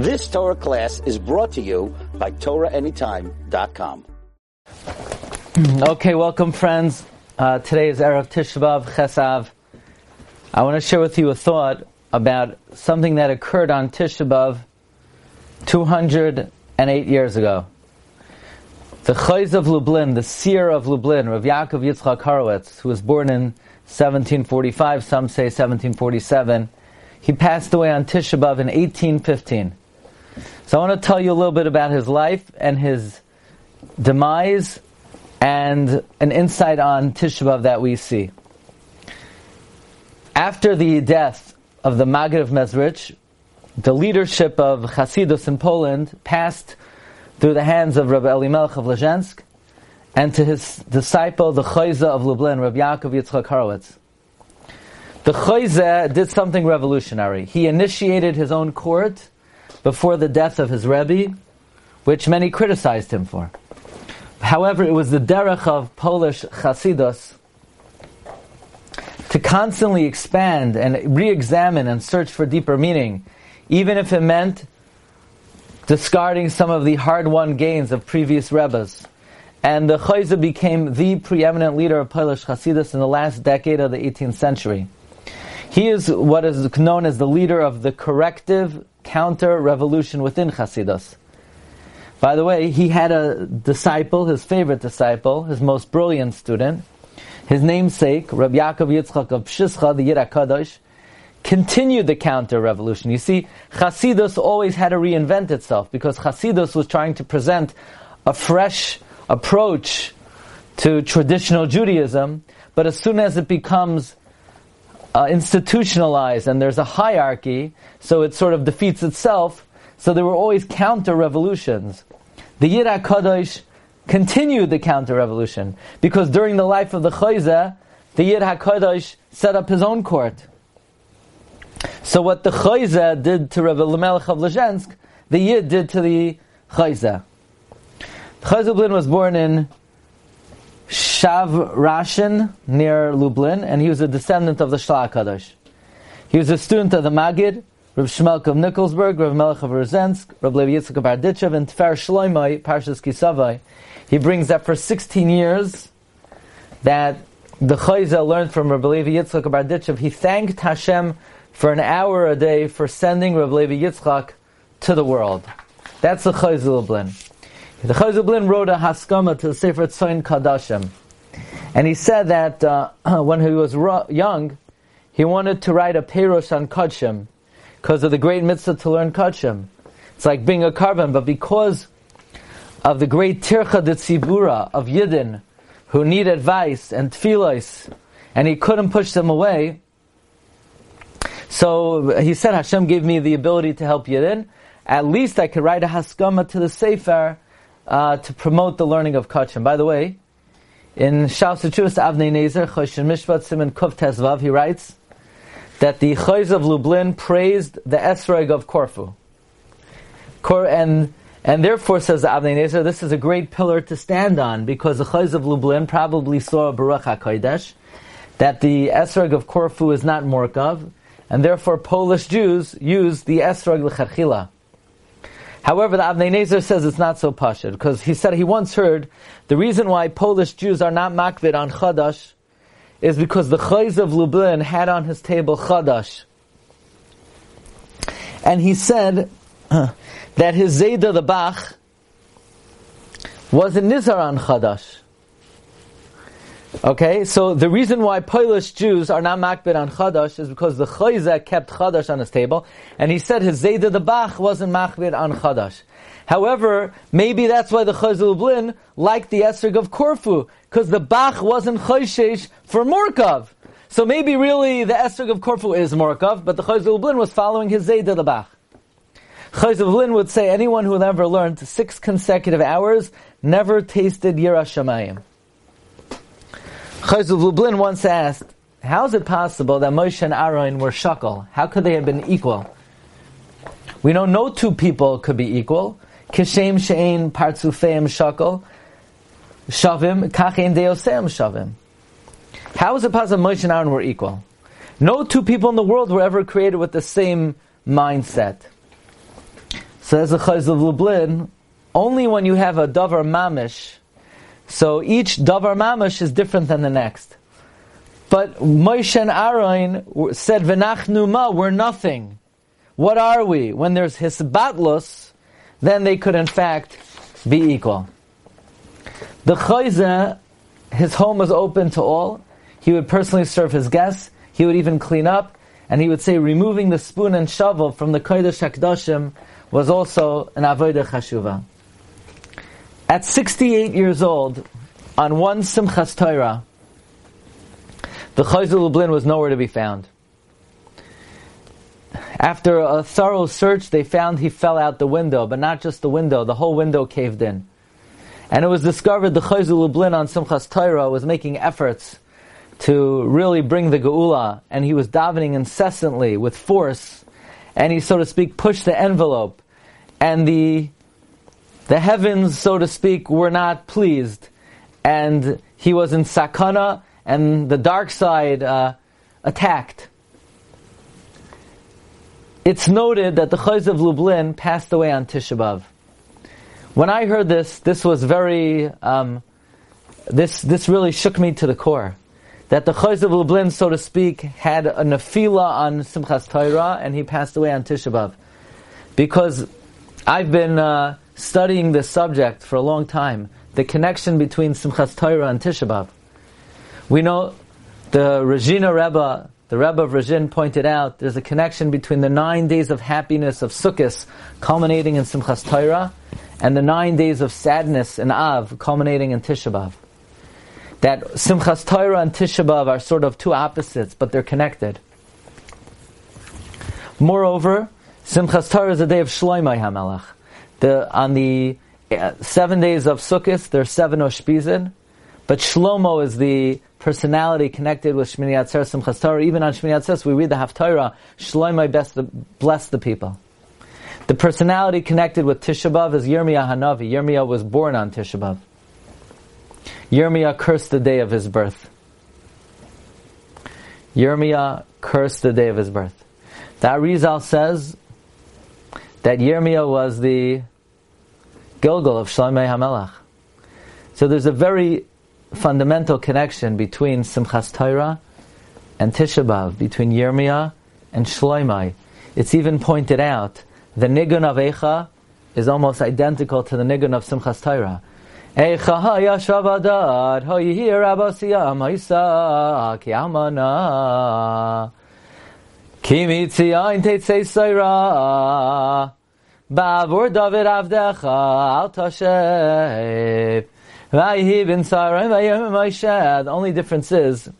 This Torah class is brought to you by TorahAnytime.com. Okay, welcome friends. Uh, today is Erev Tisha B'Av Chesav. I want to share with you a thought about something that occurred on Tisha B'Av 208 years ago. The Chayz of Lublin, the seer of Lublin, Rav Yaakov Yitzchak Horowitz, who was born in 1745, some say 1747, he passed away on Tisha B'Av in 1815. So I want to tell you a little bit about his life and his demise and an insight on Tisha that we see. After the death of the Maggid of Mezrich, the leadership of Hasidus in Poland passed through the hands of Rabbi Elimelech of Lezhensk and to his disciple, the Chayza of Lublin, Rabbi Yaakov Yitzchak Horowitz. The Chayza did something revolutionary. He initiated his own court before the death of his Rebbe, which many criticized him for. However, it was the derech of Polish Chasidus to constantly expand and re-examine and search for deeper meaning, even if it meant discarding some of the hard-won gains of previous Rebbes. And the Chayza became the preeminent leader of Polish Chasidus in the last decade of the 18th century. He is what is known as the leader of the corrective counter-revolution within Chasidus. By the way, he had a disciple, his favorite disciple, his most brilliant student, his namesake, Rabbi Yaakov Yitzchak of Pshischa, the Kadosh, continued the counter-revolution. You see, Chasidus always had to reinvent itself because Chasidus was trying to present a fresh approach to traditional Judaism, but as soon as it becomes uh, institutionalized and there's a hierarchy, so it sort of defeats itself. So there were always counter revolutions. The Yid HaKadosh continued the counter revolution because during the life of the Chayza, the Yid HaKadosh set up his own court. So what the Chayza did to Rebbe Lemelech of Lezhensk, the Yid did to the Chayza. Chayza was born in Shav Rashin near Lublin, and he was a descendant of the Shlach Kadosh. He was a student of the Magid, Rav Shmelk of Nikolsburg, Rav Melech of Rozensk, Rav Levi Yitzchak of Barditchev, and Tfer Shloimai, Parshas Kisavai. He brings that for 16 years that the Chayza learned from Rav Levi Yitzchak of Barditchev. He thanked Hashem for an hour a day for sending Rav Levi Yitzchak to the world. That's the Chayza Lublin. The Chayza Lublin wrote a Haskama to the Sefer Tzoyin Kadashim. And he said that uh, when he was young, he wanted to write a Perush on Kodshim because of the great mitzvah to learn Kodshim. It's like being a korban, but because of the great Tircha de Tzibura of Yidden who need advice and tefillos, and he couldn't push them away. So he said, Hashem gave me the ability to help Yidden. At least I could write a Haskama to the Sefer uh, to promote the learning of Kodshim. By the way, in Shaus Avnei Nezer, Choshen Mishpat Simon Kuf Tezvav, he writes that the Chayz of Lublin praised the Esrog of Corfu. Cor- and, and therefore, says the Avnei Nezer, this is a great pillar to stand on because the Chayz of Lublin probably saw a b'Ruach HaKodesh, that the Esrog of Corfu is not Morkov, and therefore Polish Jews use the Esrog L'Charchila. However, the Avnei Nezer says it's not so pashut because he said he once heard the reason why Polish Jews are not makvid on Chadash is because the Chayz of Lublin had on his table Chadash. And he said that his Zayda the Bach was a Nizar on Chadash. Okay, so the reason why Polish Jews are not makbid on Chadash is because the Chayza kept Chadash on his table, and he said his Zayda the Bach wasn't makbid on Chadash. However, maybe that's why the Chayza Lublin liked the Esrig of Corfu, because the Bach wasn't Chayshesh for Morkov. So maybe really the Esrig of Corfu is Morkov, but the Chayza Lublin was following his Zayda the Bach. Chayza Lublin would say anyone who never learned six consecutive hours never tasted Yira Shamayim. Chayz of Lublin once asked, how is it possible that Moshe and Aaron were shakal? How could they have been equal? We know no two people could be equal. Kishem she'ein partzufeim shakal, shavim, kachein deoseim shavim. How is it possible Moshe and Aaron were equal? No two people in the world were ever created with the same mindset. Says the Chayz of Lublin, only when you have a davar mamish, so each davar mamish is different than the next. But Moshe and Aaron said, "V'nachnu ma, we're nothing. What are we?" When there's hisbatlus, then they could in fact be equal. The Chayze, his home was open to all. He would personally serve his guests. He would even clean up, and he would say, removing the spoon and shovel from the Kodesh HaKadoshim was also an avodah chashuva. At 68 years old, on one Simchas Torah, the Chayzer Lublin was nowhere to be found. After a thorough search, they found he fell out the window, but not just the window, the whole window caved in. And it was discovered the Chayzer Lublin on Simchas Torah was making efforts to really bring the Geula, and he was davening incessantly with force, and he, so to speak, pushed the envelope, and the the heavens, so to speak, were not pleased, and he was in sakana, and the dark side uh, attacked. It's noted that the Chayz of Lublin passed away on Tisha B'Av. When I heard this, this was very, um, this this really shook me to the core that the Chayz of Lublin, so to speak, had a nefila on Simchas Torah, and he passed away on Tisha B'Av. Because I've been uh, studying this subject for a long time, the connection between Simchas Torah and Tisha B'Av. We know the Regina Rebbe, the Rebbe of Regin pointed out, there's a connection between the nine days of happiness of Sukkot, culminating in Simchas Torah, and the nine days of sadness in Av, culminating in Tisha B'Av that Simchas Torah and Tisha B'Av are sort of two opposites, but they're connected. Moreover, Simchas Torah is a day of Shloimei HaMelech. The, on the uh, seven days of Sukkot, there are seven Oshpizin, but Shlomo is the personality connected with Shmini Atzer Simchas Torah. Even on Shmini Atzer, we read the Haftarah, Shloimei bless the, bless the people. The personality connected with Tisha B'Av is Yirmiyah Hanavi. Yirmiyah was born on Tisha B'Av. Yirmiyah cursed the day of his birth. Yirmiyah cursed the day of his birth. That Arizal says that Yirmiyah was the Gilgul of Shloimeh HaMelech. So there's a very fundamental connection between Simchas Torah and Tisha B'Av, between Yirmiyah and Shloimeh. It's even pointed out the Nigun of Eicha is almost identical to the Nigun of Simchas Torah. Eicha hayashav adad hayihi rabasiyam haisa ki amana ki mitziyain tetzei seira ba'avur David avdecha al tashev vayihi bin sarai vayim Moshe the only difference is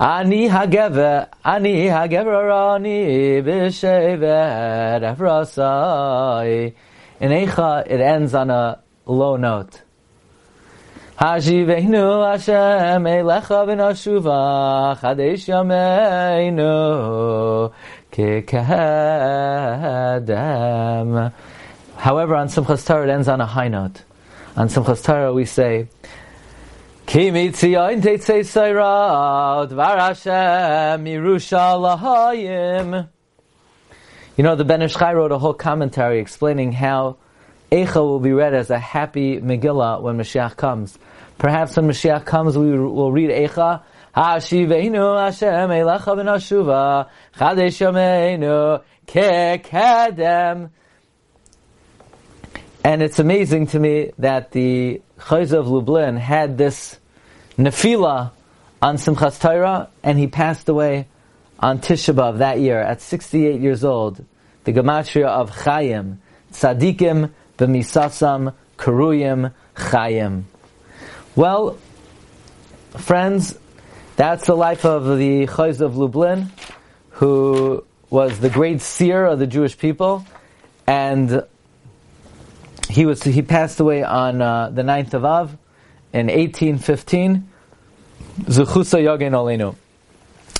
Ani hagever, ani hagever ani b'shevet efrasai. In Eicha, it ends on a low note. Hashivenu Hashem Elecha v'nashuva Chadesh Yameinu However, on Simchas Torah it ends on a high note. On Simchas Torah we say Ki mitziyayin teitzei seirah Dvar Hashem You know, the Ben Ish Chai wrote a whole commentary explaining how Eicha will be read as a happy Megillah when Mashiach comes. Perhaps when Mashiach comes, we will read Eicha. Hashiveinu Hashem Eilecha v'nashuva Chadesh Yameinu Kekedem And it's amazing to me that the Chayz of Lublin had this nefila on Simchas Torah, and he passed away on Tisha B'Av that year at 68 years old. The gematria of Chayim, Tzadikim, b'misasam karuyim chayim. Well, friends, that's the life of the Chayz of Lublin, who was the great seer of the Jewish people, and he was he passed away on uh, the 9th of Av in 1815. Zuchusa Yagin Olenu.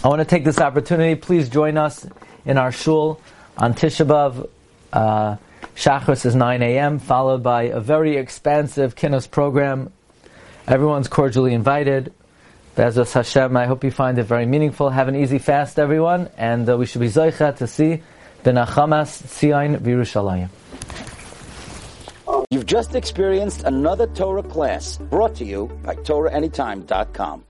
I want to take this opportunity. Please join us in our shul on Tisha B'av. Uh, Shachris is 9 a.m., followed by a very expansive Kinnos program. Everyone's cordially invited. Bezos Hashem, I hope you find it very meaningful. Have an easy fast, everyone, and uh, we should be Zoicha to see Benachamas Tzion Virushalayim. You've just experienced another Torah class brought to you by TorahAnytime.com.